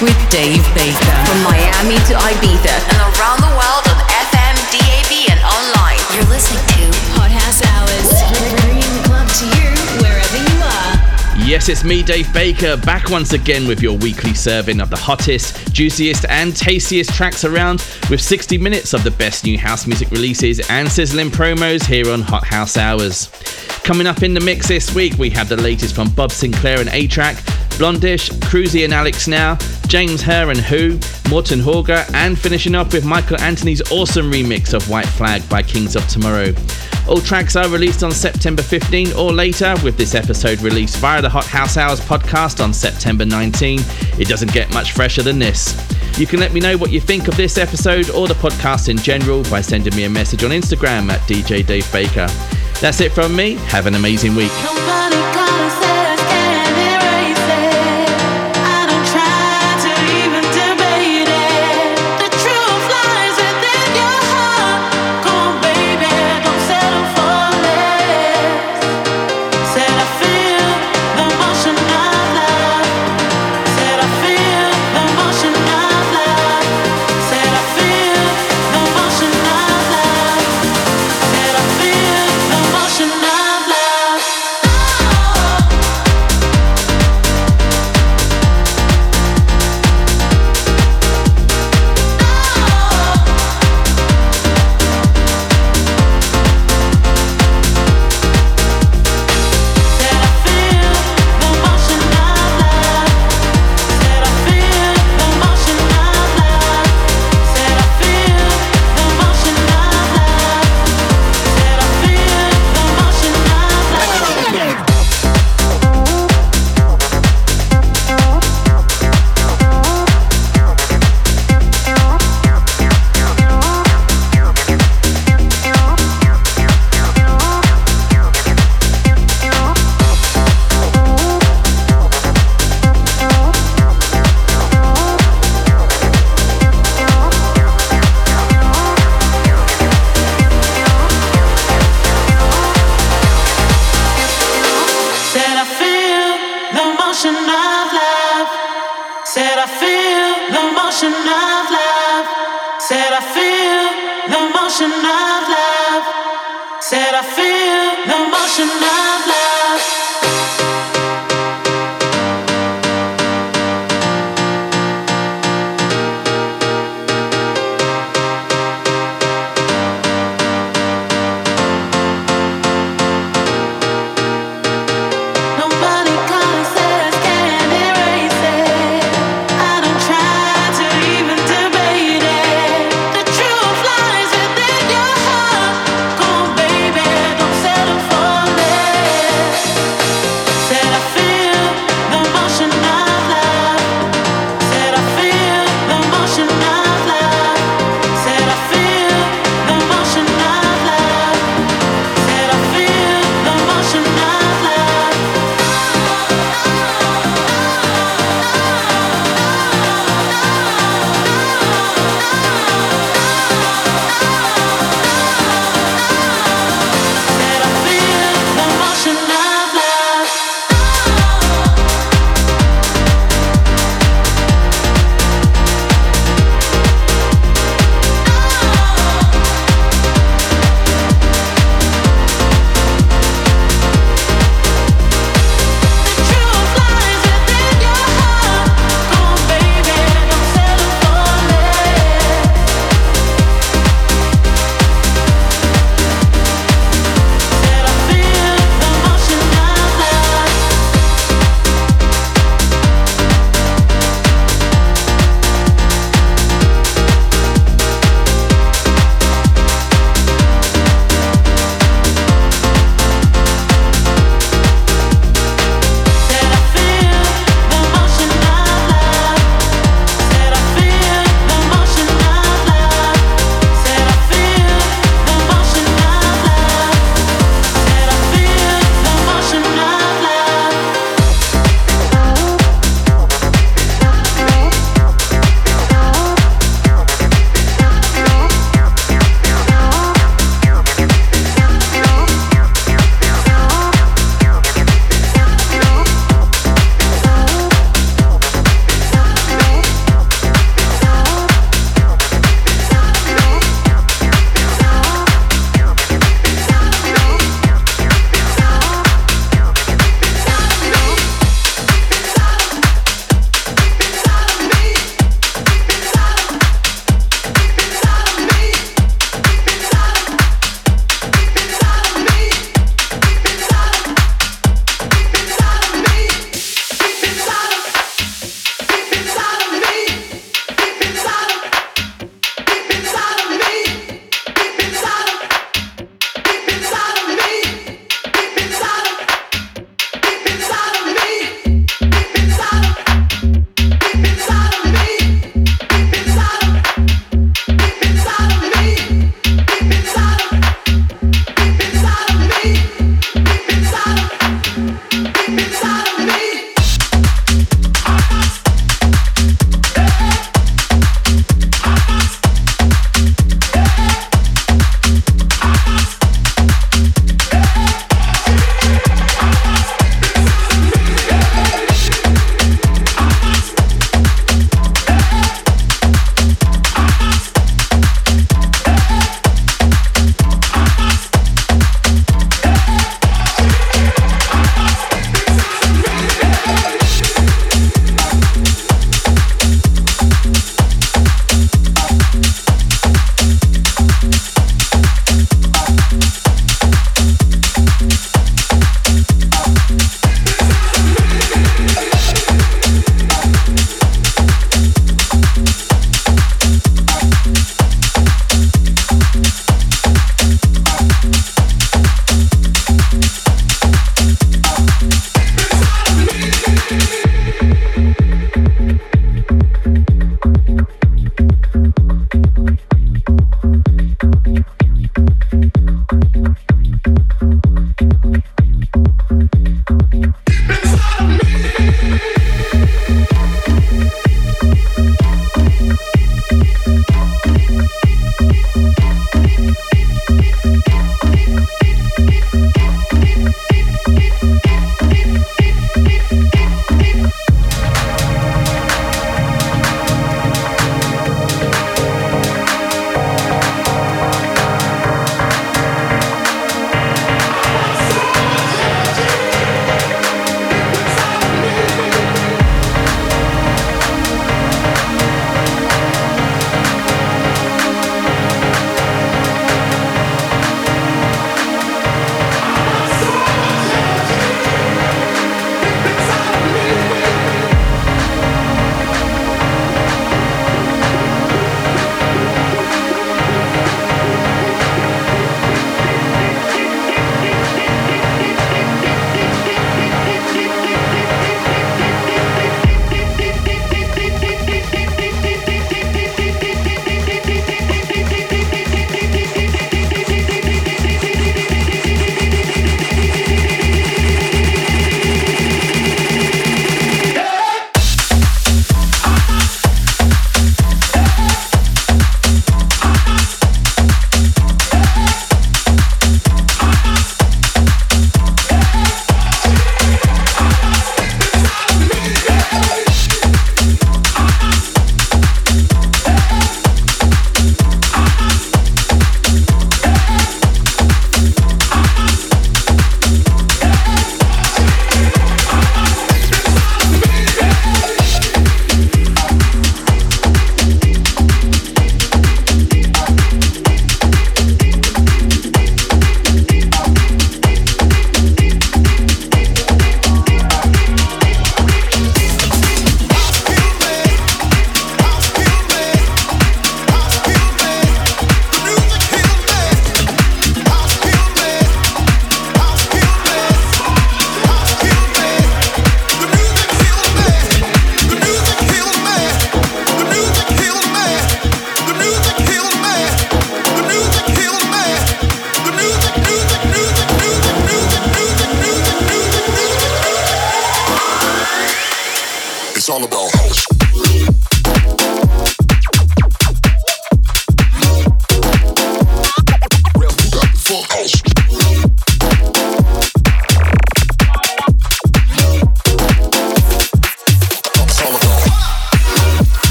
with Dave Baker. From Miami to Ibiza and around the world on FM, DAB, and online. You're listening to Hot House Hours, bringing the club to you wherever you are. Yes, it's me, Dave Baker, back once again with your weekly serving of the hottest, juiciest, and tastiest tracks around, with 60 minutes of the best new house music releases and sizzling promos here on Hot House Hours. Coming up in the mix this week, we have the latest from Bob Sinclar and A-Trak, BLOND:ISH, Crusy and Alex Now, James Hurr and Who, Marten Horger, and finishing off with Michael Anthony's awesome remix of White Flag by Kings of Tomorrow. All tracks are released on September 15 or later, with this episode released via the Hot House Hours podcast on September 19. It doesn't get much fresher than this. You can let me know what you think of this episode or the podcast in general by sending me a message on Instagram at DJ Dave Baker. That's it from me. Have an amazing week.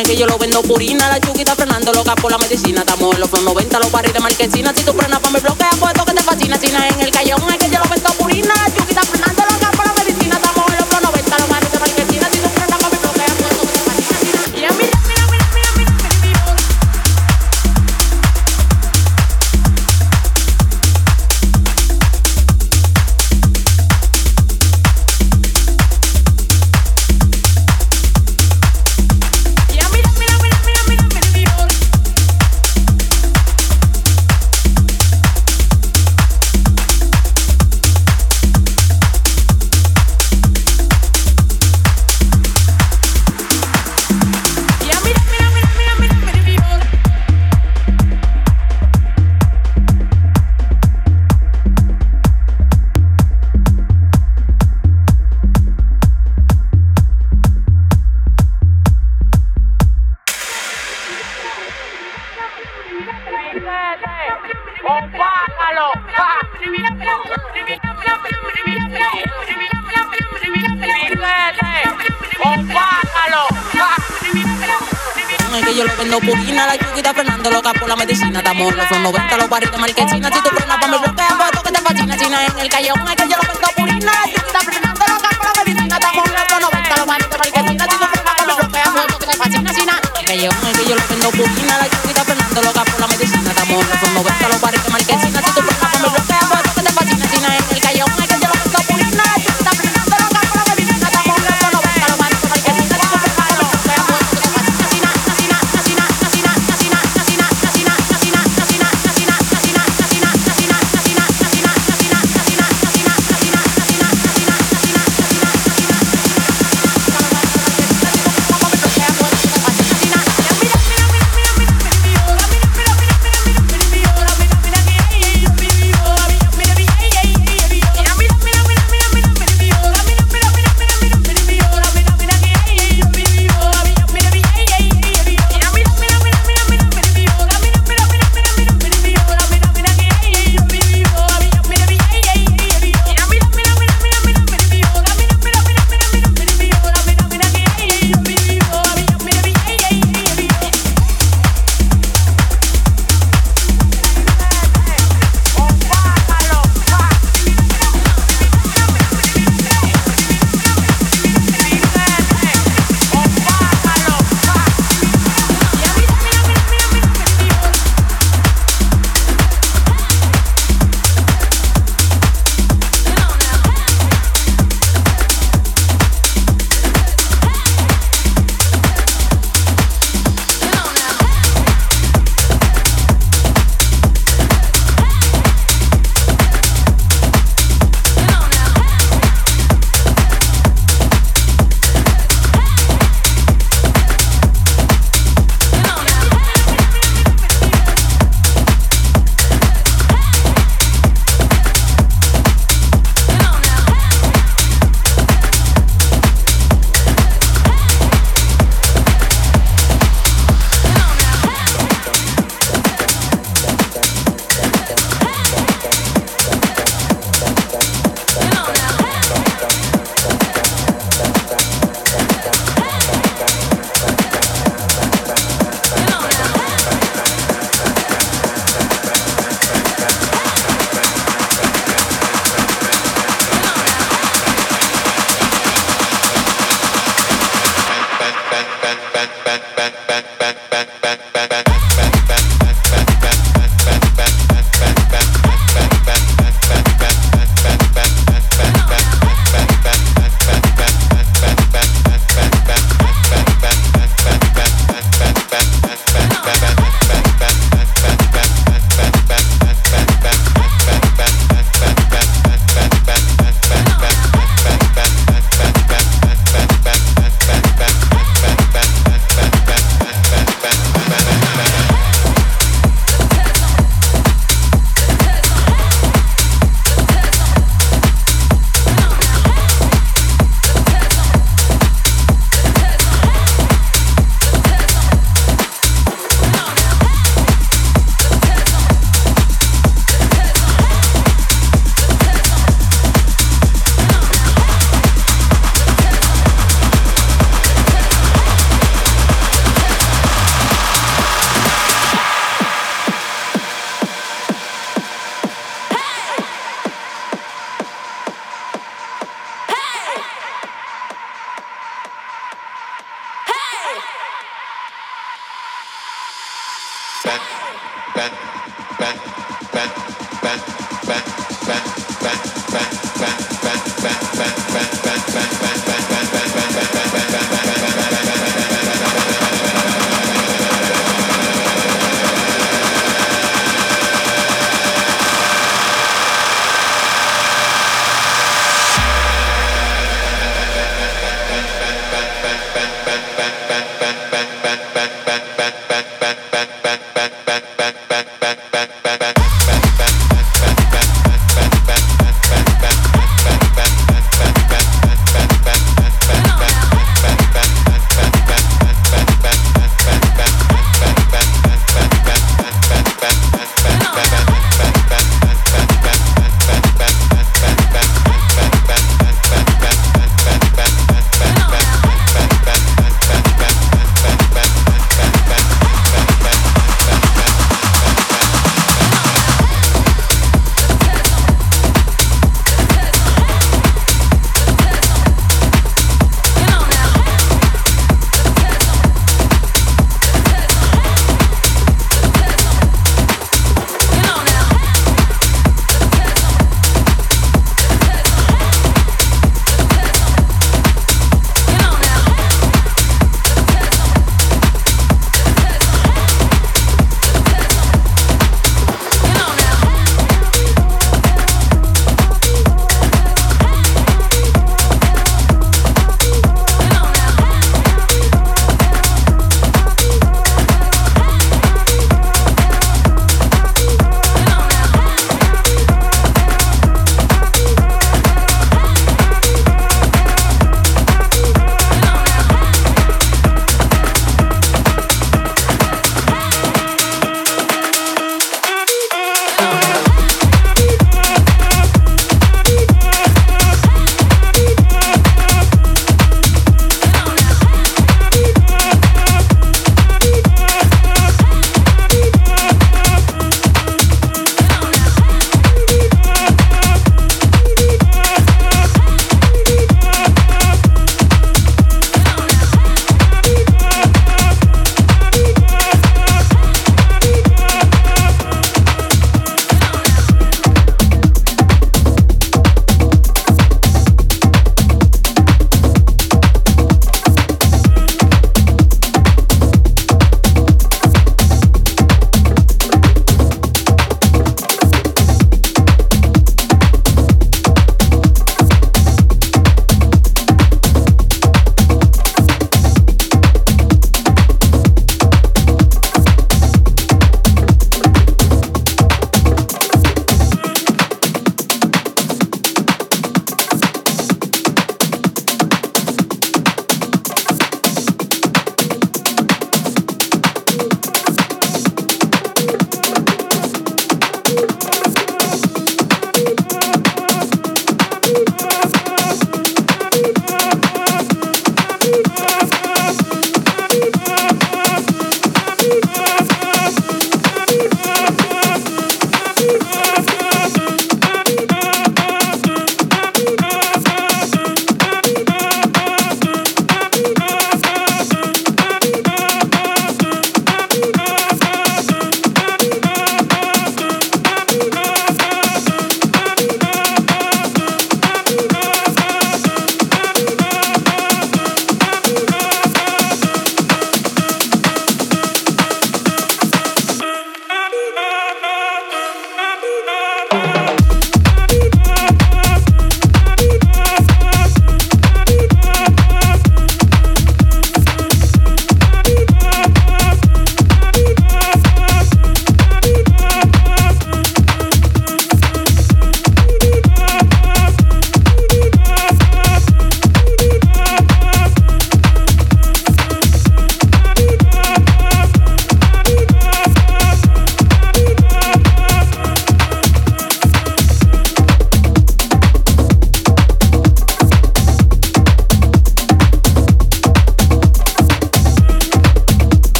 es que yo lo vendo purina. La chuquita frenando loca por la medicina. Estamos en los 90, los barriles de marquesina. Si tú frenas pa' me bloquea, puesto que te fascina. Si no es en el callón es que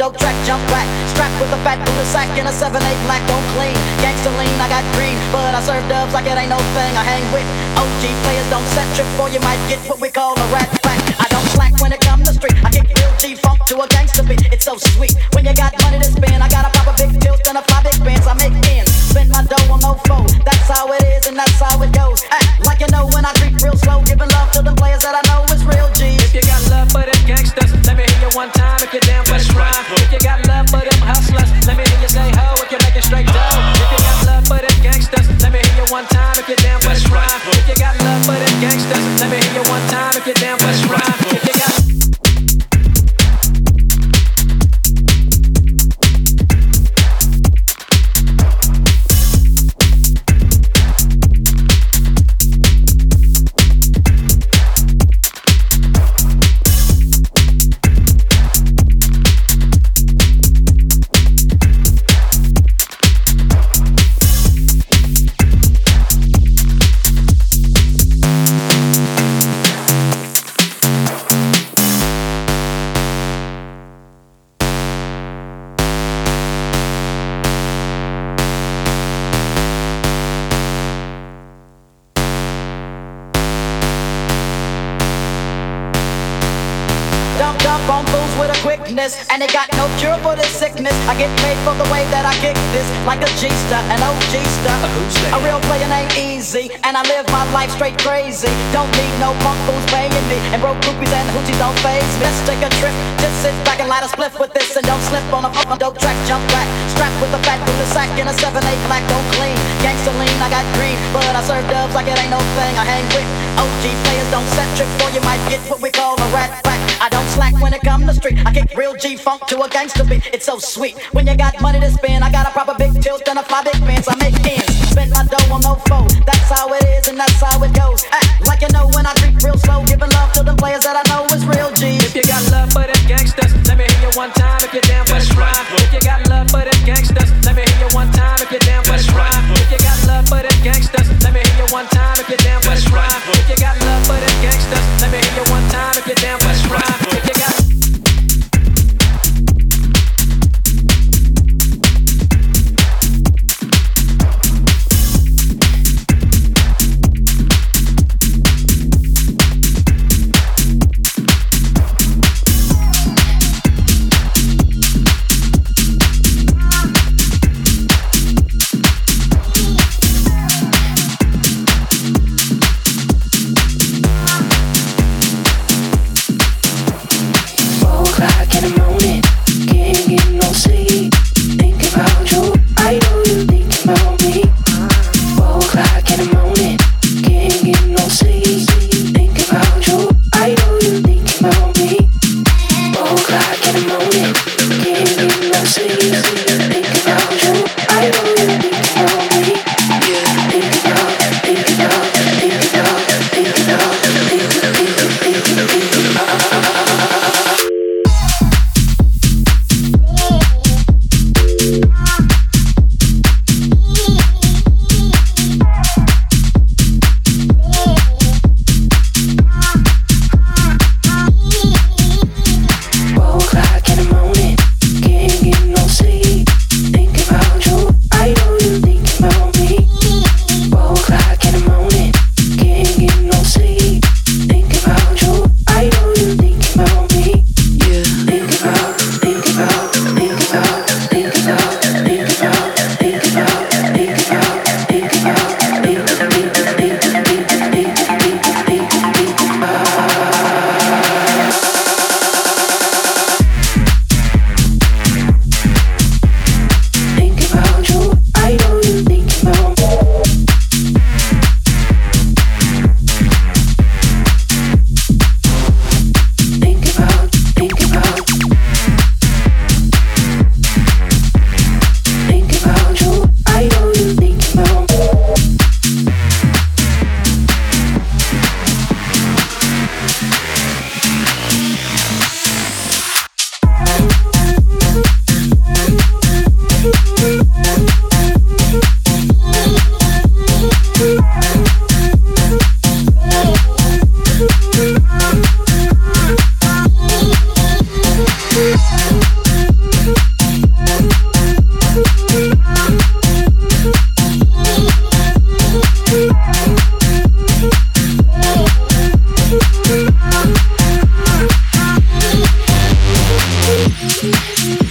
dope track, jump back. Strapped with a fat Buddha sack in a 7-8 black, don't clean. Gangsta lean, I got green, but I serve dubs like it ain't no thing. I hang with OG players, don't set trip for you might get what we call a rat pack. I don't slack when it come to street. I kick real G funk to a gangsta beat. It's so sweet when you got money to spend. I got a proper big tilt and a five big bands. I make ends, spend my dough on no foe. That's how it is and that's how it goes. Act like you know when I creep real slow, giving love to the players that I know is real G. If you got love for them gangsters, let me hear you one time. If you're down for the rhyme. If you got love for them hustlers, let me hear you say ho if you're making straight dough. If you got love for them gangsters, let me hear you one time if you're down for the rhyme. If you got love for them gangsters, let me hear you one time if you're down for the rhyme. If you got sickness, and it got no cure for this sickness. I get paid for the way that I kick this, like a G-star, an OG star. A real player ain't easy, and I live my life straight crazy. Don't need no punk fools paying me, and broke groupies and hoochies don't phase me. Let's take a trip, just sit back and light a spliff with this, and don't slip on a fucking dope track. Jump back, strapped with a fat with the sack in a 7-8 black, don't clean. Gangsta lean, I got green, but I serve dubs like it ain't no thing. I hang with OG players, don't set trip, or you might get what we call a rat. I don't slack when it come to the street. I kick real G funk to a gangster beat. It's so sweet. When you got money to spend, I got a proper big tilt and a fly big pants. I make ends. Spend my dough on no foe. That's how it is and that's how it goes. Act like you know when I creep real slow. Giving love to the players that I know is real G. If you got love for them gangsters, let me hear you one time if you're down for the rhyme. If you got love for them gangsters, let me hear you one time if you're down for the rhyme. If you got love for them gangsters, let me hear you one time if you're down for the rhyme. If you got love let me hear you one time if you're down for the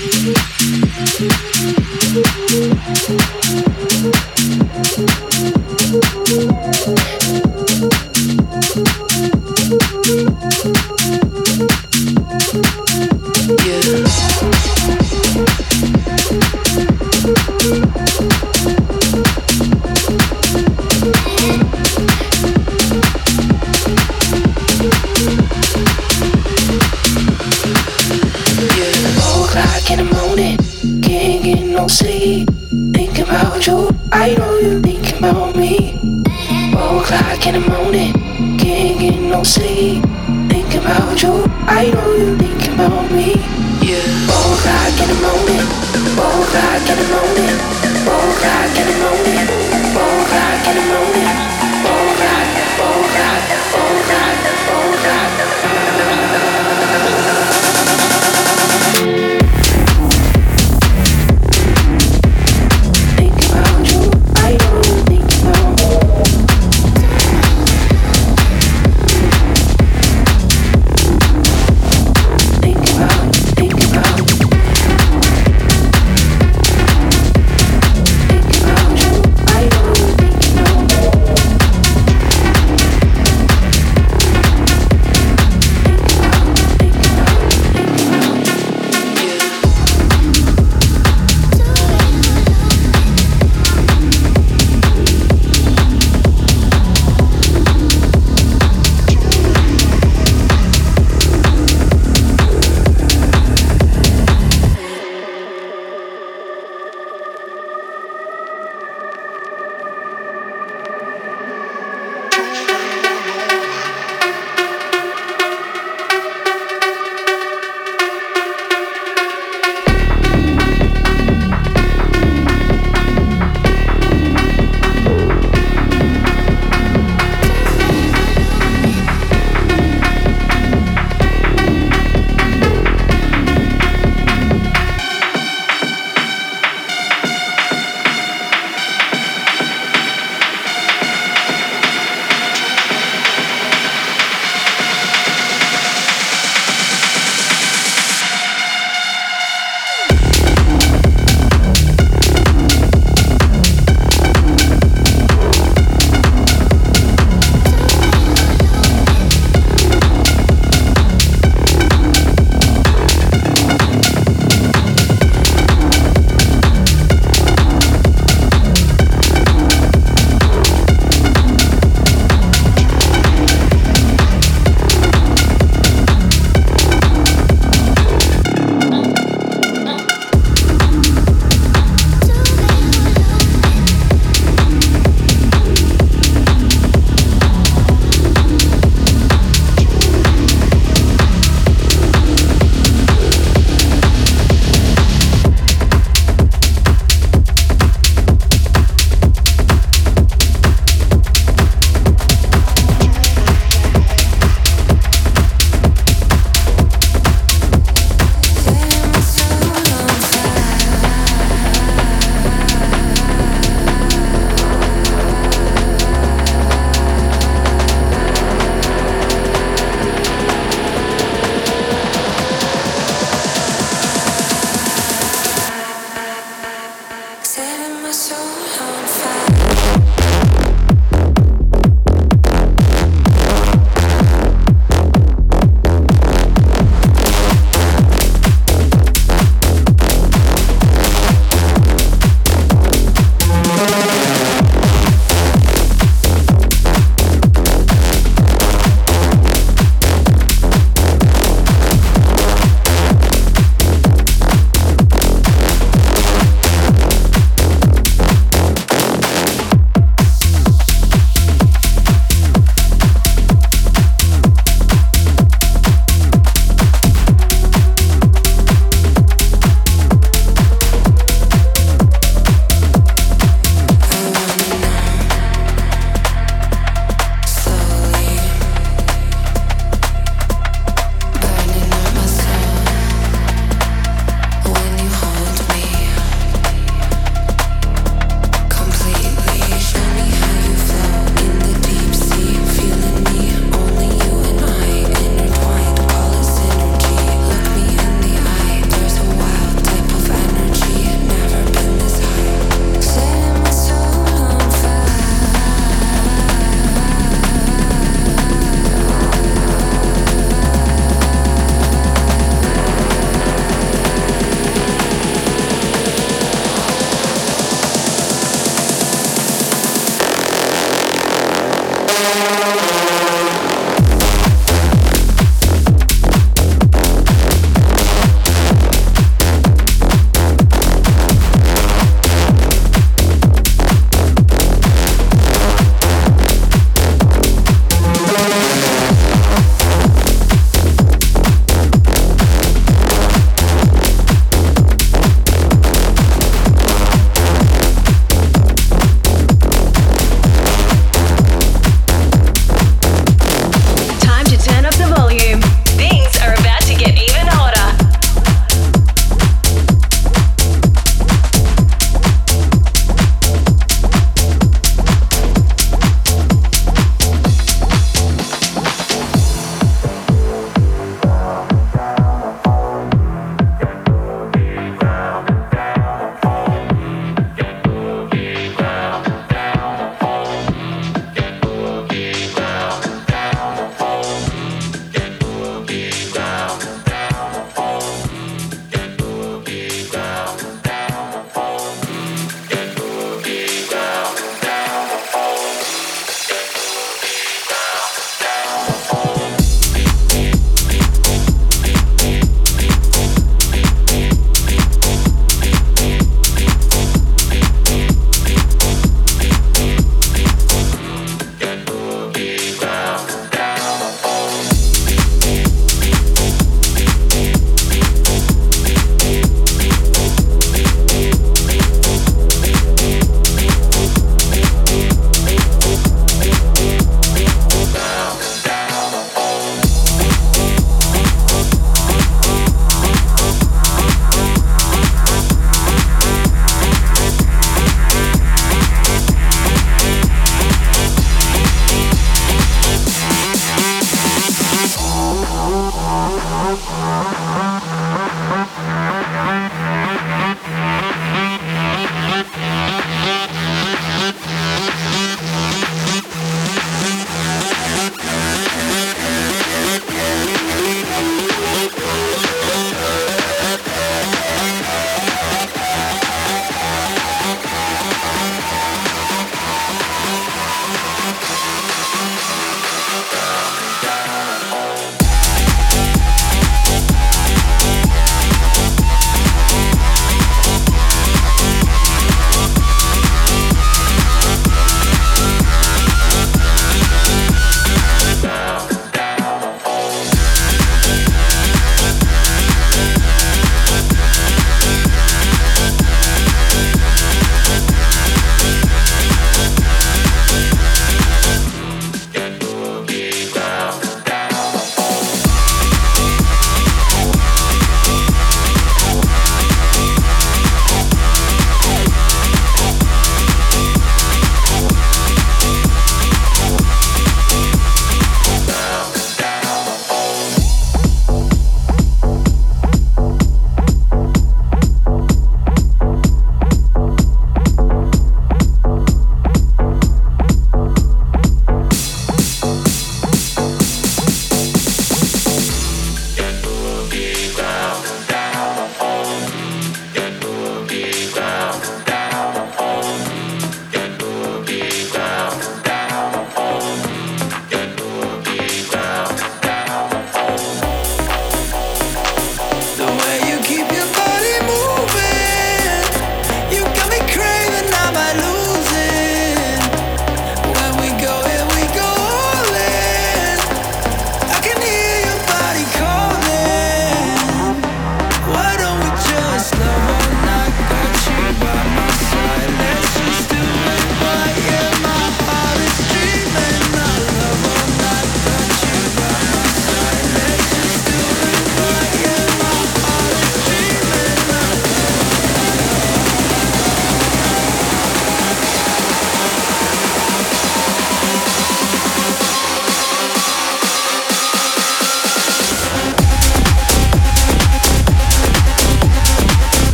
Thank you.